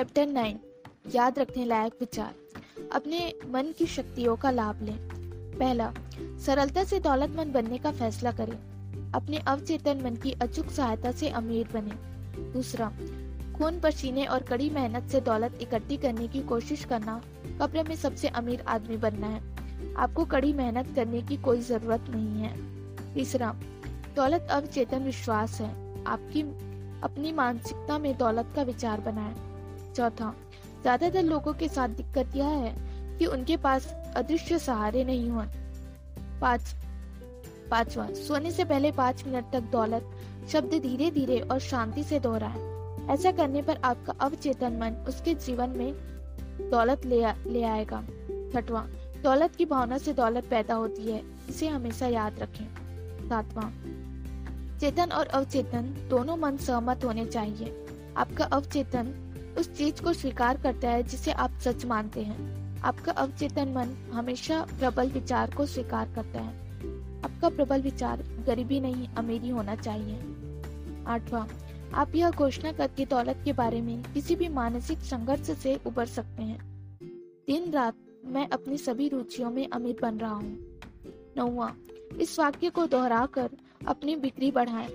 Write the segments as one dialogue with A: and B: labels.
A: Chapter nine याद रखने लायक विचार। अपने मन की शक्तियों का लाभ लें। पहला, सरलता से दौलतमंद बनने का फैसला करें। अपने अवचेतन मन की अचूक सहायता से अमीर बने। दूसरा, खून पसीने और कड़ी मेहनत से दौलत इकट्ठी करने की कोशिश करना कपड़े में सबसे अमीर आदमी बनना है। आपको कड़ी मेहनत करने की कोई ज़रूरत नहीं है। तीसरा, दौलत अवचेतन विश्वास है। आपकी अपनी मानसिकता में दौलत का विचार बनाएँ। चौथा ज़्यादातर लोगों के साथ दिक्कत यह है कि उनके पास अदृश्य सहारे नहीं हो पाँच पांचवा। सोने से पहले पाँच मिनट तक दौलत शब्द धीरे धीरे और शांति से दोहराए ऐसा करने पर आपका अवचेतन मन उसके जीवन में दौलत ले, आ, ले आएगा। छठवा। दौलत की भावना से दौलत पैदा होती है इसे हमेशा याद रखें। सातवां। चेतन और अवचेतन दोनों मन सहमत होने चाहिए। आपका अवचेतन उस चीज़ को स्वीकार करता है जिसे आप सच मानते हैं। आपका अवचेतन मन हमेशा प्रबल विचार को स्वीकार करता है। आपका प्रबल विचार गरीबी नहीं, अमीरी होना चाहिए। आठवां, आप यह घोषणा करके दौलत के बारे में किसी भी मानसिक संघर्ष से उबर सकते हैं। दिन रात मैं अपनी सभी रुचियों में अमीर बन रहा हूँ। नौवा, इस वाक्य को दोहराकर अपनी बिक्री बढ़ाएँ।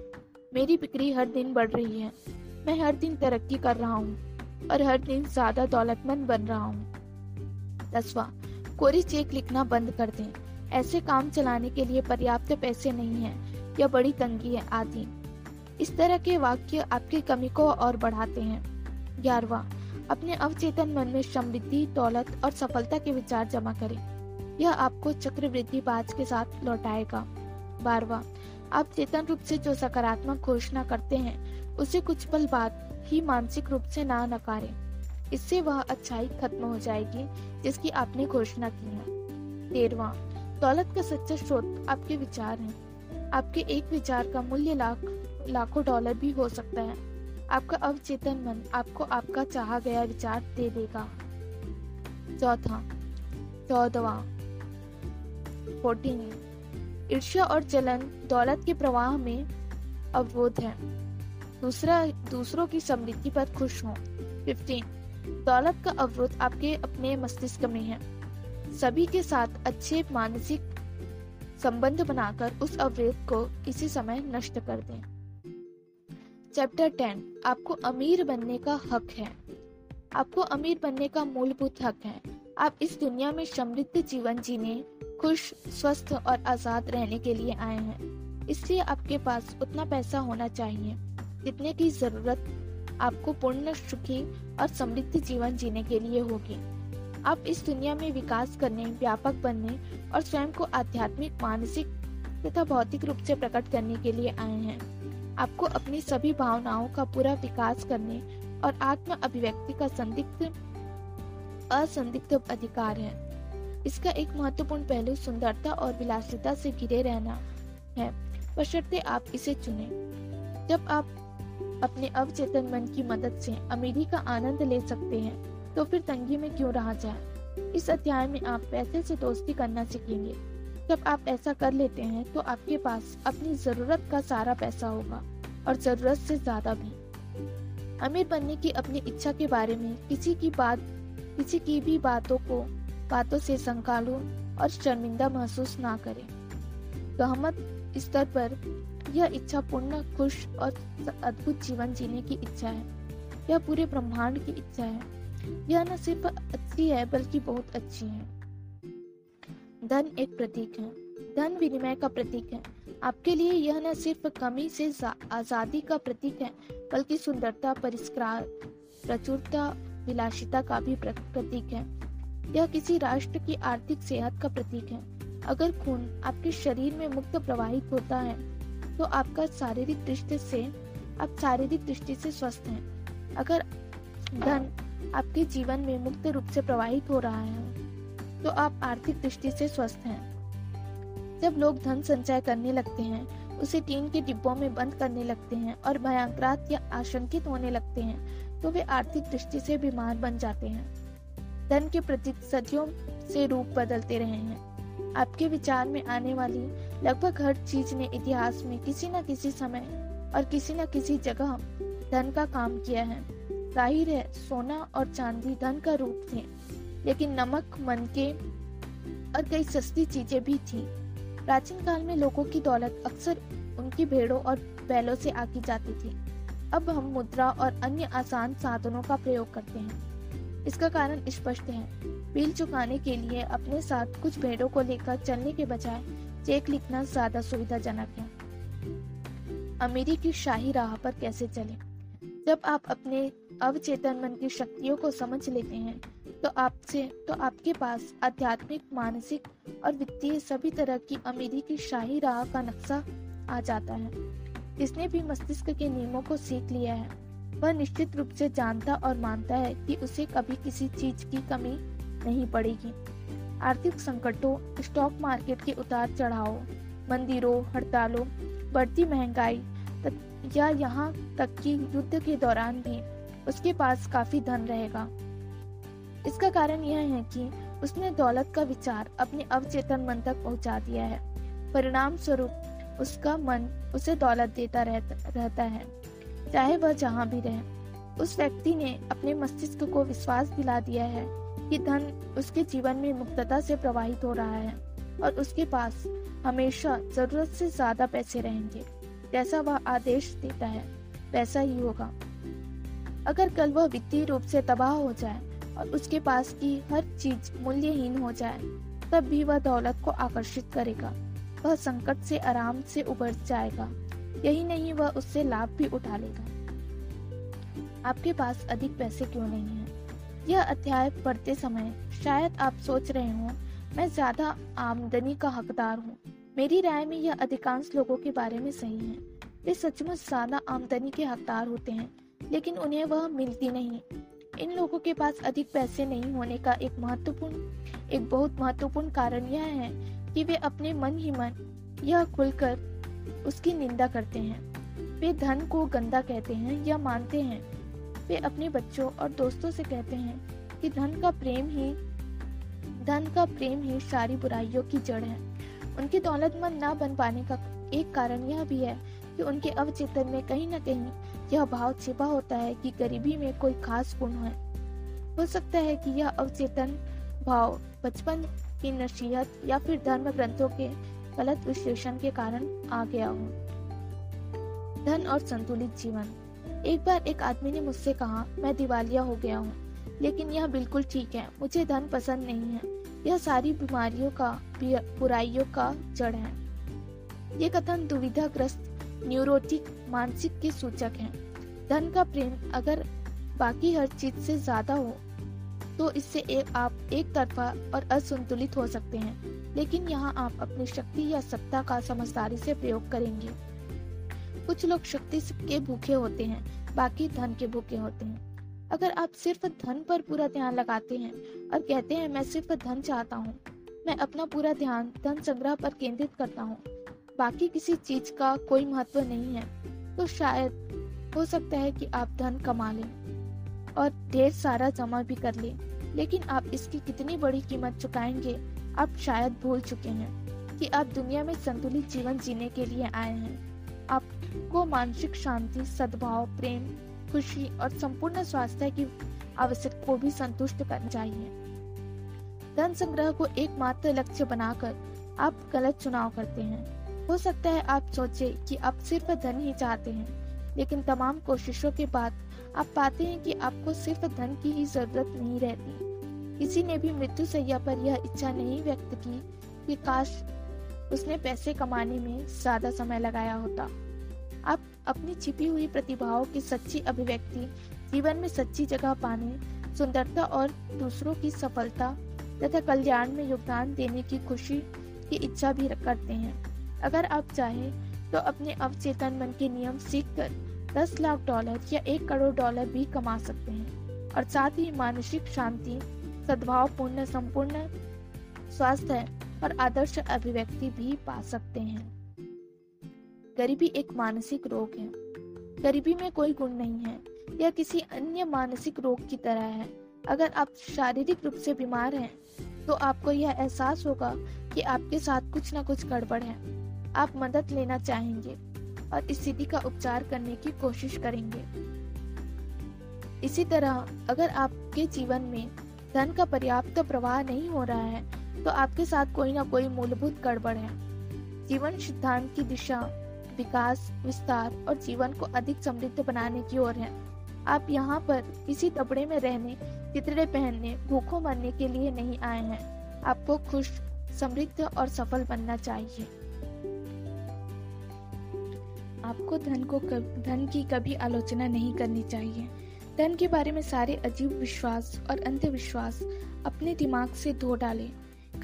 A: मेरी बिक्री हर दिन बढ़ रही है। मैं हर दिन तरक्की कर रहा हूँ। और हर दिन ज़्यादा दौलतमंद बन रहा हूँ। दसवा, कोरी चेक लिखना बंद कर दें। ऐसे काम चलाने के लिए पर्याप्त पैसे नहीं है, या बड़ी तंगी है आदि। इस तरह के वाक्य आपकी कमी को और बढ़ाते हैं। ग्यारहवा, अपने अवचेतन मन में समृद्धि, दौलत और सफलता के विचार जमा करें। यह आपको चक्रवृद्धि बाज के साथ लौटाएगा। बारवा आप चेतन रूप से जो सकारात्मक घोषणा करते हैं, उसे कुछ पल बाद ही मानसिक रूप से ना नकारें। इससे वह अच्छाई खत्म हो जाएगी, जिसकी आपने घोषणा की है। तेरवा, दौलत का सच्चा स्रोत आपके विचार हैं। आपके एक विचार का मूल्य लाख, लाखों डॉलर भी हो सकता है। आपका अवचेतन मन आपको आपका चाहा गया विचार दे देगा। चौथा, चौदवा ईर्ष्या और जलन दौलत के प्रवाह में अवरोध है। दूसरा, दूसरों की समृद्धि पर खुश हो। फिफ्टीन दौलत का अवरोध आपके अपने मस्तिष्क में है। सभी के साथ अच्छे मानसिक संबंध बनाकर उस अवरोध को इसी समय नष्ट कर दें। चैप्टर टेन आपको अमीर बनने का हक है। आपको अमीर बनने का मूलभूत हक है। आप इस दुनिया में समृद्ध जीवन जीने, खुश, स्वस्थ और आज़ाद रहने के लिए आए हैं। इसलिए आपके पास उतना पैसा होना चाहिए। जितने की ज़रूरत आपको पूर्ण सुखी और समृद्ध जीवन जीने के लिए होगी। आप इस दुनिया में विकास करने, व्यापक बनने और स्वयं को आध्यात्मिक, मानसिक तथा भौतिक रूप से प्रकट करने के लिए आए हैं। आपको अपनी सभी भावनाओं का पूरा विकास करने और आत्म अभिव्यक्ति का संदिग्ध, असंदिग्ध अधिकार है। इसका एक महत्वपूर्ण पहलू सुंदरता और विलासिता से घिरे रहना है। बशर्ते आप इसे चुने। जब आप अपने अवचेतन मन की मदद से अमीरी का आनंद ले सकते हैं। तो फिर तंगी में क्यों रहा जाए? इस अध्याय में आप पैसे से दोस्ती करना सीखेंगे। जब आप ऐसा कर लेते हैं तो आपके पास अपनी ज़रूरत का सारा पैसा होगा और ज़रूरत से ज़्यादा भी। अमीर बनने की अपनी इच्छा के बारे में किसी की बात, किसी की भी बातों को, बातों से संकालू और शर्मिंदा महसूस ना करें। गहमत स्तर पर यह इच्छा पूर्ण खुश और अद्भुत जीवन जीने की इच्छा है। यह पूरे ब्रह्मांड की इच्छा है। यह न सिर्फ़ अच्छी है, बल्कि बहुत अच्छी है। धन एक प्रतीक है। धन विनिमय का प्रतीक है। आपके लिए यह न सिर्फ़ कमी से आज़ादी का प्रतीक है, बल्कि सुंदरता, परिष्कार, प्रचुरता, विलासिता का भी प्रतीक है। यह किसी राष्ट्र की आर्थिक सेहत का प्रतीक है। अगर खून आपके शरीर में मुक्त प्रवाहित होता है तो आपका शारीरिक दृष्टि से, आप शारीरिक दृष्टि से स्वस्थ हैं। अगर धन आपके जीवन में मुक्त रूप से प्रवाहित हो रहा है तो आप आर्थिक दृष्टि से स्वस्थ हैं। जब लोग धन संचय करने लगते हैं, उसे टीन के डिब्बों में बंद करने लगते हैं और भयंकरात या आशंकित होने लगते हैं तो वे आर्थिक दृष्टि से बीमार बन जाते हैं। धन के प्रति सदियों से रूप बदलते रहे हैं। आपके विचार में आने वाली लगभग हर चीज़ ने इतिहास में किसी न किसी समय और किसी न किसी जगह धन का काम किया है। ज़ाहिर है, सोना और चांदी धन का रूप थे, लेकिन नमक, मन के और कई सस्ती चीज़ें भी थी। प्राचीन काल में लोगों की दौलत अक्सर उनकी भेड़ों और बैलों से आकी जाती थी। अब हम मुद्रा और अन्य आसान साधनों का प्रयोग करते हैं। इसका कारण स्पष्ट है। बिल चुकाने के लिए अपने साथ कुछ भेड़ों को लेकर चलने के बजाय चेक लिखना ज़्यादा सुविधाजनक है। अमीरी की शाही राह पर कैसे चले? जब आप अपने अवचेतन मन की शक्तियों को समझ लेते हैं तो आपसे तो आपके पास आध्यात्मिक, मानसिक और वित्तीय सभी तरह की अमीरी की शाही राह का नक्शा आ जाता है। जिसने भी मस्तिष्क के नियमों को सीख लिया है। वह निश्चित रूप से जानता और मानता है कि उसे कभी किसी चीज़ की कमी नहीं पड़ेगी। आर्थिक संकटों स्टॉक मार्केट के उतार चढ़ाव मंदिरों हड़तालों बढ़ती महँगाई या यहाँ तक कि युद्ध के दौरान भी उसके पास काफ़ी धन रहेगा। इसका कारण यह है कि उसने दौलत का विचार अपने अवचेतन मन तक पहुँचा दिया है। परिणाम स्वरूप उसका मन उसे दौलत देता रहता, है। चाहे वह जहाँ भी रहे, उस व्यक्ति ने अपने मस्तिष्क को विश्वास दिला दिया है कि धन उसके जीवन में मुक्तता से प्रवाहित हो रहा है और उसके पास हमेशा ज़रूरत से ज़्यादा पैसे रहेंगे। जैसा वह आदेश देता है, वैसा ही होगा। अगर कल वह वित्तीय रूप से तबाह हो जाए और उसके पास की हर चीज़ मूल्यहीन हो जाए, तब भी वह दौलत को आकर्षित करेगा। वह संकट से आराम से उबर जाएगा। यही नहीं, वह उससे लाभ भी उठा लेगा। आपके पास अधिक पैसे क्यों नहीं है? यह अध्याय पढ़ते समय शायद आप सोच रहे हो, मैं ज़्यादा आमदनी का हकदार हूँ। मेरी राय में यह अधिकांश लोगों के बारे में सही है। वे सचमुच ज़्यादा आमदनी के हकदार होते हैं, लेकिन उन्हें वह मिलती नहीं। इन लोगों के पास अधिक पैसे नहीं होने का एक महत्वपूर्ण, एक बहुत महत्वपूर्ण कारण यह है कि वे अपने मन ही मन यह खुलकर उसकी निंदा करते हैं। वे धन को गंदा कहते हैं या मानते हैं। वे अपने बच्चों और दोस्तों से कहते हैं कि धन का प्रेम ही, धन का प्रेम ही सारी बुराइयों की जड़ है। उनकी दौलतमंद न बन पाने का एक कारण यह भी है कि उनके अवचेतन में कहीं ना कहीं यह भाव छिपा होता है कि गरीबी में कोई खास गुण है। हो सकता है कि यह अवचेतन भाव, बचपन की नसीहत या फिर धर्म ग्रंथों के गलत विश्लेषण के कारण आ गया हूँ। धन और संतुलित जीवन। एक बार एक आदमी ने मुझसे कहा, मैं दिवालिया हो गया हूँ, लेकिन यह बिल्कुल ठीक है, मुझे धन पसंद नहीं है। यह सारी बीमारियों का बुराइयों का जड़ है। ये कथन दुविधाग्रस्त, न्यूरोटिक, मानसिक के सूचक हैं। धन का प्रेम अगर बाकी हर चीज़ से ज़्यादा हो तो इससे एक आप एक तरफा और असंतुलित हो सकते हैं। लेकिन यहाँ आप अपनी शक्ति या सत्ता का समझदारी से प्रयोग करेंगे। कुछ लोग शक्ति के भूखे होते हैं, बाकी धन के भूखे होते हैं। अगर आप सिर्फ़ धन पर पूरा ध्यान लगाते हैं और कहते हैं, मैं सिर्फ़ धन चाहता हूँ, मैं अपना पूरा ध्यान, धन संग्रह पर केंद्रित करता हूँ, बाकी किसी चीज़ का कोई महत्व नहीं है तो शायद हो सकता है कि आप धन कमा लें और ढेर सारा जमा भी कर लें। लेकिन आप इसकी कितनी बड़ी कीमत चुकाएँगे, आप शायद भूल चुके हैं कि आप दुनिया में संतुलित जीवन जीने के लिए आए हैं। आपको मानसिक शांति, सद्भाव, प्रेम, खुशी और संपूर्ण स्वास्थ्य की आवश्यक को भी संतुष्ट करना चाहिए। धन संग्रह को एकमात्र लक्ष्य बनाकर आप गलत चुनाव करते हैं। हो सकता है आप सोचे कि आप सिर्फ़ धन ही चाहते हैं, लेकिन तमाम कोशिशों के बाद आप पाते हैं कि आपको सिर्फ़ धन की ही ज़रूरत नहीं रहती। किसी ने भी मृत्यु सैया पर यह इच्छा नहीं व्यक्त की कि काश उसने पैसे कमाने में ज़्यादा समय लगाया होता। आप अपनी छिपी हुई प्रतिभाओं की सच्ची अभिव्यक्ति, जीवन में सच्ची जगह पाने, सुंदरता और दूसरों की सफलता तथा कल्याण में योगदान देने की खुशी की इच्छा भी करते हैं। अगर आप चाहें तो अपने अवचेतन मन के नियम सीखकर 10 लाख डॉलर या एक करोड़ डॉलर भी कमा सकते हैं और साथ ही मानसिक शांति सद्भावपूर्ण, संपूर्ण स्वास्थ्य और आदर्श अभिव्यक्ति भी पा सकते हैं। गरीबी एक मानसिक रोग है। गरीबी में कोई गुण नहीं है। यह किसी अन्य मानसिक रोग की तरह है। अगर आप शारीरिक रूप से बीमार हैं तो आपको यह एहसास होगा कि आपके साथ कुछ न कुछ गड़बड़ है। आप मदद लेना चाहेंगे और इस स्थिति का उपचार करने की कोशिश करेंगे। इसी तरह अगर आपके जीवन में धन का पर्याप्त प्रवाह नहीं हो रहा है तो आपके साथ कोई ना कोई मूलभूत गड़बड़ है। जीवन सिद्धांत की दिशा, विकास, विस्तार और जीवन को अधिक समृद्ध बनाने की ओर है। आप यहाँ पर किसी कपड़े में रहने चितड़े पहनने, भूखों मरने के लिए नहीं आए हैं। आपको खुश, समृद्ध और सफल बनना चाहिए। आपको धन को धन की कभी आलोचना नहीं करनी चाहिए। धन के बारे में सारे अजीब विश्वास और अंधविश्वास अपने दिमाग से धो डालें।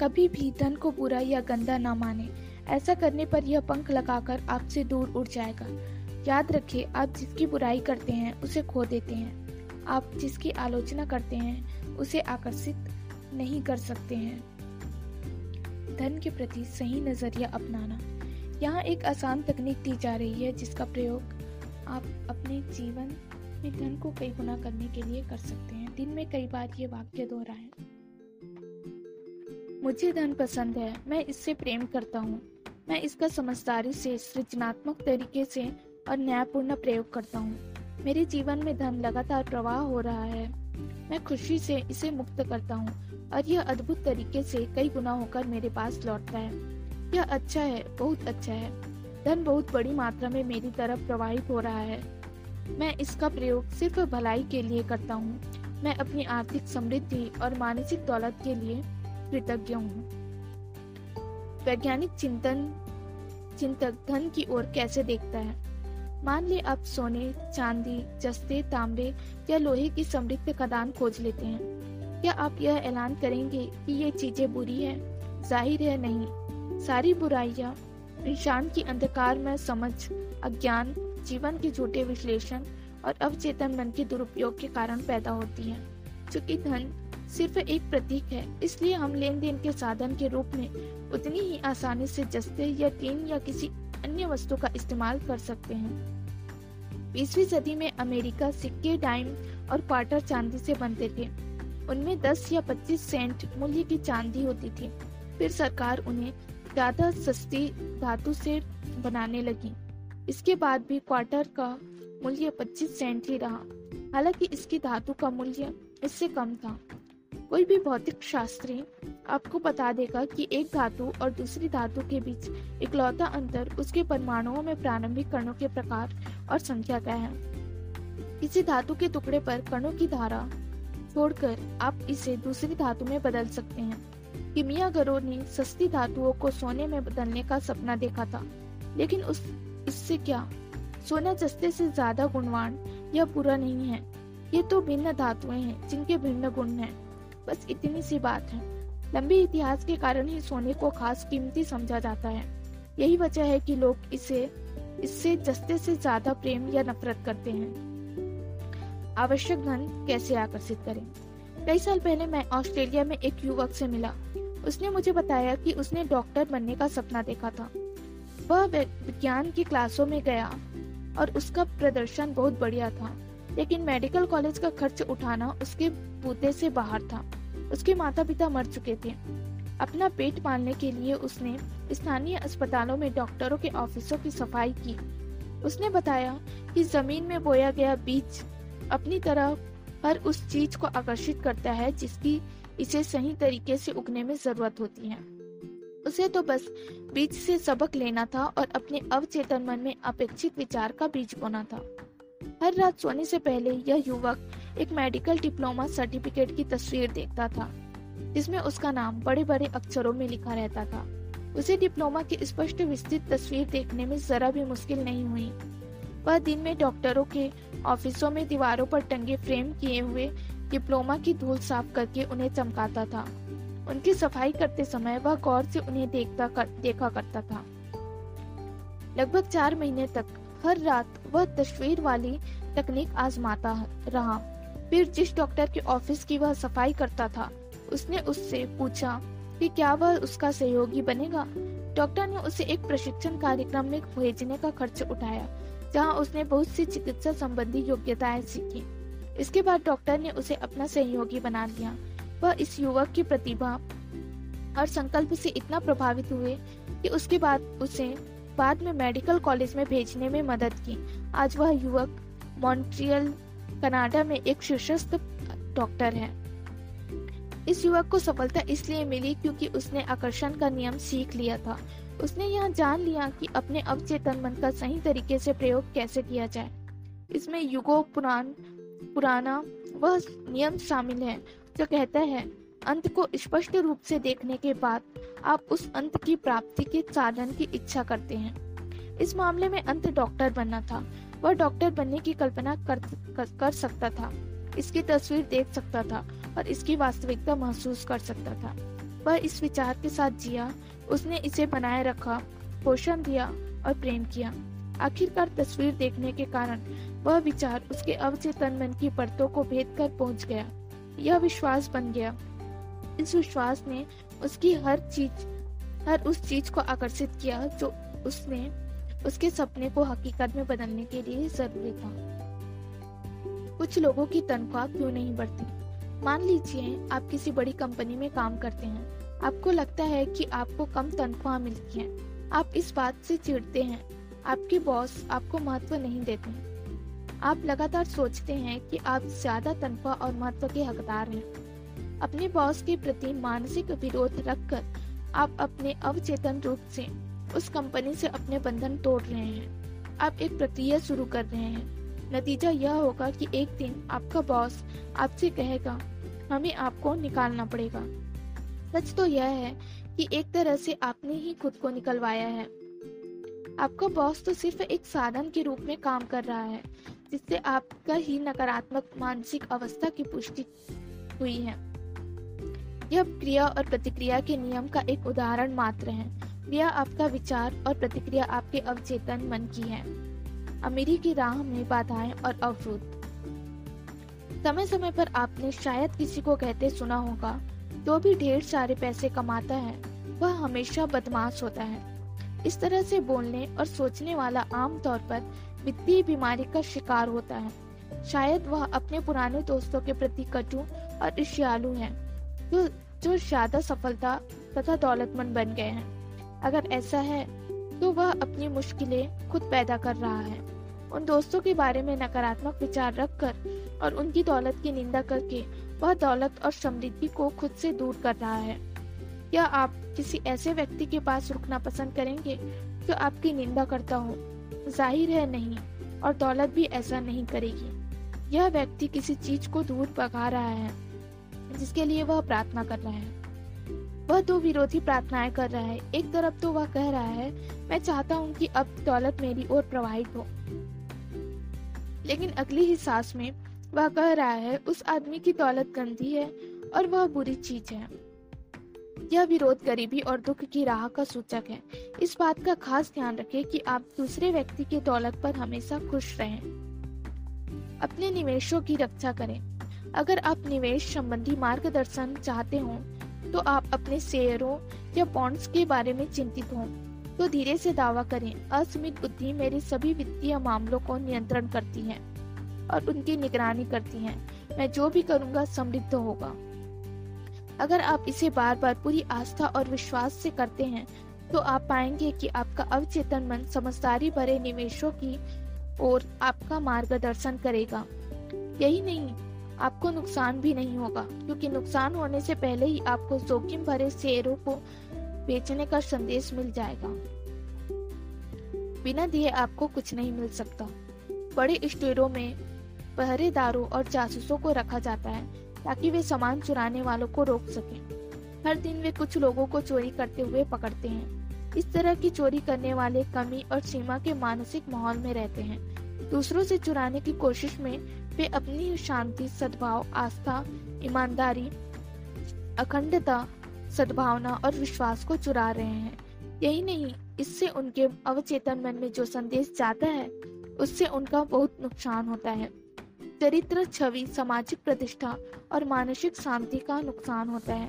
A: कभी भी धन को बुरा या गंदा ना माने। ऐसा करने पर यह पंख लगाकर आपसे दूर उड़ जाएगा। याद रखिए आप जिसकी बुराई करते हैं, उसे खो देते हैं। आप जिसकी आलोचना करते हैं, उसे आकर्षित नहीं कर सकते हैं। धन के प्रति सही नज़रिया अपनाना। यहाँ एक आसान तकनीक दी जा रही है, जिसका प्रयोग आप अपने जीवन में धन को कई गुना करने के लिए कर सकते हैं। दिन में कई बार ये वाक्य दोहराएँ। मुझे धन पसंद है, मैं इससे प्रेम करता हूँ। मैं इसका समझदारी से, सृजनात्मक तरीके से और न्यायपूर्ण प्रयोग करता हूँ। मेरे जीवन में धन लगातार प्रवाह हो रहा है। मैं खुशी से इसे मुक्त करता हूँ और यह अद्भुत तरीके से कई गुना होकर मेरे पास लौटता है। यह अच्छा है, बहुत अच्छा है। धन बहुत बड़ी मात्रा में मेरी तरफ़ प्रवाहित हो रहा है। मैं इसका प्रयोग सिर्फ़ भलाई के लिए करता हूँ। मैं अपनी आर्थिक समृद्धि और मानसिक दौलत के लिए कृतज्ञ हूँ। वैज्ञानिक चिंतन, चिंतक धन की ओर कैसे देखता है? मान ले आप सोने, चांदी, जस्ते, तांबे या लोहे की समृद्ध खदान खोज लेते हैं। क्या आप यह ऐलान करेंगे कि ये चीज़ें बुरी है? ज़ाहिर है नहीं। सारी बुराइयाँ इंसान की अंधकार में समझ, अज्ञान जीवन के झूठे विश्लेषण और अवचेतन मन के दुरुपयोग के कारण पैदा होती है। चूँकि धन सिर्फ़ एक प्रतीक है, इसलिए हम लेन देन के साधन के रूप में उतनी ही आसानी से जस्ते या टीन या किसी अन्य वस्तु का इस्तेमाल कर सकते हैं। बीसवीं सदी में अमेरिका सिक्के, डाइम और क्वार्टर चांदी से बनते थे। उनमें 10 या 25 सेंट मूल्य की चांदी होती थी। फिर सरकार उन्हें ज़्यादा सस्ती धातु से बनाने लगी। इसके बाद भी क्वार्टर का मूल्य 25 सेंट ही रहा। हालाँकि इसकी धातु का मूल्य इससे कम था। कोई भी भौतिक शास्त्री आपको बता देगा कि एक धातु और दूसरी धातु के बीच इकलौता अंतर उसके परमाणुओं में प्रारंभिक कणों के प्रकार और संख्या का है। किसी धातु के टुकड़े पर कणों की धारा छोड़कर आप इसे दूसरी धातु में बदल सकते हैं। किमियागरों ने सस्ती धातुओं को सोने में बदलने का सपना देखा था, लेकिन उस इससे क्या? सोना जस्ते से ज़्यादा गुणवान या बुरा नहीं है। ये तो भिन्न धातुएँ हैं, जिनके भिन्न गुण हैं। बस इतनी सी बात है। लंबे इतिहास के कारण ही सोने को खास कीमती समझा जाता है। यही वजह है कि लोग इसे, इससे जस्ते से ज़्यादा प्रेम या नफरत करते हैं। आवश्यक धन कैसे आकर्षित करें? कई साल पहले मैं ऑस्ट्रेलिया में एक युवक से मिला। उसने मुझे बताया कि उसने डॉक्टर बनने का सपना देखा था। वह विज्ञान की क्लासों में गया और उसका प्रदर्शन बहुत बढ़िया था, लेकिन मेडिकल कॉलेज का खर्च उठाना उसके बूते से बाहर था। उसके माता पिता मर चुके थे। अपना पेट पालने के लिए उसने स्थानीय अस्पतालों में डॉक्टरों के ऑफिसों की सफ़ाई की। उसने बताया कि ज़मीन में बोया गया बीज अपनी तरह हर उस चीज़ को आकर्षित करता है जिसकी इसे सही तरीके से उगने में ज़रूरत होती है। उसे तो बस बीज से सबक लेना था और अपने अवचेतन मन में अपेक्षित विचार का बीज बोना था। हर रात सोने से पहले यह युवक एक मेडिकल डिप्लोमा सर्टिफिकेट की तस्वीर देखता था, जिसमें उसका नाम बड़े बड़े अक्षरों में लिखा रहता था। उसे डिप्लोमा की स्पष्ट विस्तृत तस्वीर देखने में जरा भी मुश्किल नहीं हुई। वह दिन में डॉक्टरों के ऑफिसों में दीवारों पर टंगे फ्रेम किए हुए डिप्लोमा की धूल साफ़ करके उन्हें चमकाता था। उनकी सफ़ाई करते समय वह गौर से उन्हें देखता कर, देखा करता था। लगभग चार महीने तक हर रात वह तस्वीर वाली तकनीक आजमाता रहा। फिर जिस डॉक्टर के ऑफ़िस की वह सफ़ाई करता था उसने उससे पूछा कि क्या वह उसका सहयोगी बनेगा? डॉक्टर ने उसे एक प्रशिक्षण कार्यक्रम में भेजने का खर्च उठाया जहाँ उसने बहुत सी चिकित्सा संबंधी योग्यताएँ सीखी। इसके बाद डॉक्टर ने उसे अपना सहयोगी बना लिया। वह इस युवक की प्रतिभा और संकल्प से इतना प्रभावित हुए कि उसके बाद उसे बाद में मेडिकल कॉलेज में भेजने में मदद की। आज वह युवक मॉन्ट्रियल, कनाडा में एक शीर्षस्थ डॉक्टर है। इस युवक को सफलता इसलिए मिली क्योंकि उसने आकर्षण का नियम सीख लिया था। उसने यह जान लिया कि अपने अवचेतन मन का सही तरीके से प्रयोग कैसे किया जाए। इसमें युगो पुरान, पुराना वह नियम शामिल है। जो कहता है अंत को स्पष्ट रूप से देखने के बाद आप उस अंत की प्राप्ति के साधन की इच्छा करते हैं। इस मामले में अंत डॉक्टर बनना था। वह डॉक्टर बनने की कल्पना कर, कर, कर सकता था। इसकी तस्वीर देख सकता था और इसकी वास्तविकता महसूस कर सकता था। वह इस विचार के साथ जिया उसने इसे बनाए रखा पोषण दिया और प्रेम किया। आखिरकार तस्वीर देखने के कारण वह विचार उसके अवचेतन मन की परतों को भेद कर पहुँच गया। यह विश्वास बन गया। इस विश्वास ने उसकी हर चीज़, हर उस चीज़ को आकर्षित किया जो उसने, उसके सपने को हकीकत में बदलने के लिए ज़रूरी था। कुछ लोगों की तनख्वाह क्यों नहीं बढ़ती? मान लीजिए, आप किसी बड़ी कंपनी में काम करते हैं। आपको लगता है कि आपको कम तनख्वाह मिलती है। आप इस बात से चिढ़ते हैं। आपके बॉस आपको महत्व नहीं देते। आप लगातार सोचते हैं कि आप ज़्यादा तनख्वाह और महत्व के हकदार हैं। अपने बॉस के प्रति मानसिक विरोध रखकर आप अपने अवचेतन रूप से उस कंपनी से अपने बंधन तोड़ रहे हैं। आप एक प्रक्रिया शुरू कर रहे हैं। नतीजा यह होगा कि एक दिन आपका बॉस आपसे कहेगा, हमें आपको निकालना पड़ेगा। सच तो यह है कि एक तरह से आपने ही खुद को निकलवाया है। आपका बॉस तो सिर्फ़ एक साधन के रूप में काम कर रहा है। जिससे आपका ही नकारात्मक मानसिक अवस्था की पुष्टि हुई है। यह क्रिया और प्रतिक्रिया के नियम का एक उदाहरण मात्र है। क्रिया आपका विचार और प्रतिक्रिया आपके अवचेतन मन की है। अमीरी की राह में बाधाएँ और अवरोध। समय समय पर आपने शायद किसी को कहते सुना होगा जो भी ढेर सारे पैसे कमाता है, वह हमेशा बदमाश होता है। इस तरह से बोलने और सोचने वाला आम तौर पर वित्तीय बीमारी का शिकार होता है। शायद वह अपने पुराने दोस्तों के प्रति कटु और ईर्ष्यालु है, जो जो ज़्यादा सफलता तथा दौलतमंद बन गए हैं। अगर ऐसा है तो वह अपनी मुश्किलें खुद पैदा कर रहा है। उन दोस्तों के बारे में नकारात्मक विचार रखकर और उनकी दौलत की निंदा करके वह दौलत और समृद्धि को खुद से दूर कर रहा है। क्या आप किसी ऐसे व्यक्ति के पास रुकना पसंद करेंगे जो आपकी निंदा करता हो? ज़ाहिर है नहीं, और दौलत भी ऐसा नहीं करेगी। यह व्यक्ति किसी चीज़ को दूर भगा रहा है, जिसके लिए वह प्रार्थना कर रहा है। वह दो विरोधी प्रार्थनाएँ कर रहा है। एक तरफ़ तो वह कह रहा है, मैं चाहता हूँ कि अब दौलत मेरी ओर प्रवाहित हो। लेकिन अगली ही सांस में वह कह रहा है, उस आदमी की दौलत गंदी है और वह बुरी चीज़ है। यह विरोध गरीबी और दुख की राह का सूचक है। इस बात का खास ध्यान रखें कि आप दूसरे व्यक्ति की दौलत पर हमेशा खुश रहें। अपने निवेशों की रक्षा करें। अगर आप निवेश संबंधी मार्गदर्शन चाहते हो तो आप अपने शेयरों या बॉन्ड्स के बारे में चिंतित हों। तो धीरे से दावा करें, असीमित बुद्धि मेरे सभी वित्तीय मामलों को नियंत्रण करती है और उनकी निगरानी करती है। मैं जो भी करूँगा, समृद्ध होगा। अगर आप इसे बार बार पूरी आस्था और विश्वास से करते हैं तो आप पाएँगे कि आपका अवचेतन मन समझदारी भरे निवेशों की ओर आपका मार्गदर्शन करेगा। यही नहीं, आपको नुकसान भी नहीं होगा, क्योंकि नुकसान होने से पहले ही आपको जोखिम भरे शेयरों को बेचने का संदेश मिल जाएगा। बिना दिए आपको कुछ नहीं मिल सकता। बड़े स्टोरों में पहरेदारों और जासूसों को रखा जाता है ताकि वे सामान चुराने वालों को रोक सके। हर दिन वे कुछ लोगों को चोरी करते हुए पकड़ते हैं। इस तरह की चोरी करने वाले कमी और सीमा के मानसिक माहौल में रहते हैं। दूसरों से चुराने की कोशिश में वे अपनी शांति, सद्भाव, आस्था, ईमानदारी, अखंडता, सद्भावना और विश्वास को चुरा रहे हैं। यही नहीं, इससे उनके अवचेतन मन में जो संदेश जाता है, उससे उनका बहुत नुकसान होता है। चरित्र छवि, सामाजिक प्रतिष्ठा और मानसिक शांति का नुकसान होता है।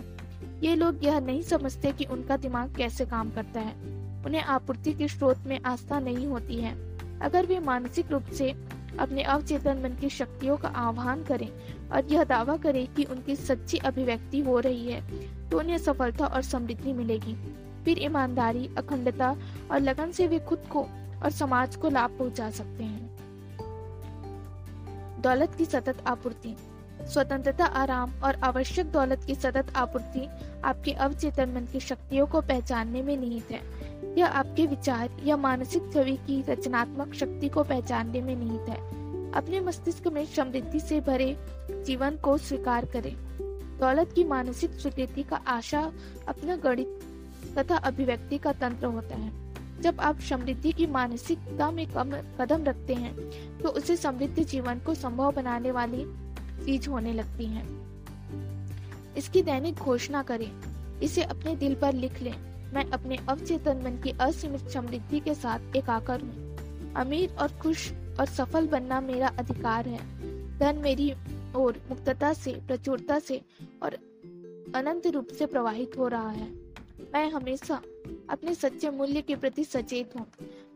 A: ये लोग यह नहीं समझते कि उनका दिमाग कैसे काम करता है। उन्हें आपूर्ति के स्रोत में आस्था नहीं होती है। अगर वे मानसिक रूप से अपने अवचेतन मन की शक्तियों का आह्वान करें और यह दावा करें कि उनकी सच्ची अभिव्यक्ति हो रही है तो उन्हें सफलता और समृद्धि मिलेगी। फिर ईमानदारी, अखंडता और लगन से वे खुद को और समाज को लाभ पहुँचा सकते हैं। दौलत की सतत आपूर्ति। स्वतंत्रता, आराम और आवश्यक दौलत की सतत आपूर्ति आपके अवचेतन मन की शक्तियों को पहचानने में निहित है। यह आपके विचार या मानसिक छवि की रचनात्मक शक्ति को पहचानने में निहित है। अपने मस्तिष्क में समृद्धि से भरे जीवन को स्वीकार करें। दौलत की मानसिक स्वीकृति का आशा अपना गणित तथा अभिव्यक्ति का तंत्र होता है। जब आप समृद्धि की मानसिकता में कम, कदम रखते हैं तो उसे समृद्ध जीवन को संभव बनाने वाली चीज़ होने लगती है। इसकी दैनिक घोषणा करें। इसे अपने दिल पर लिख लें। मैं अपने अवचेतन मन की असीमित समृद्धि के साथ एकाकर हूँ। अमीर और खुश और सफल बनना मेरा अधिकार है। धन मेरी ओर मुक्तता से, प्रचुरता से और अनंत रूप से प्रवाहित हो रहा है। मैं हमेशा अपने सच्चे मूल्य के प्रति सचेत हूँ।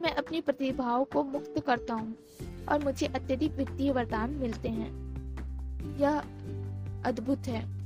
A: मैं अपनी प्रतिभाओं को मुक्त करता हूँ और मुझे अत्यधिक वित्तीय वरदान मिलते हैं। यह अद्भुत है।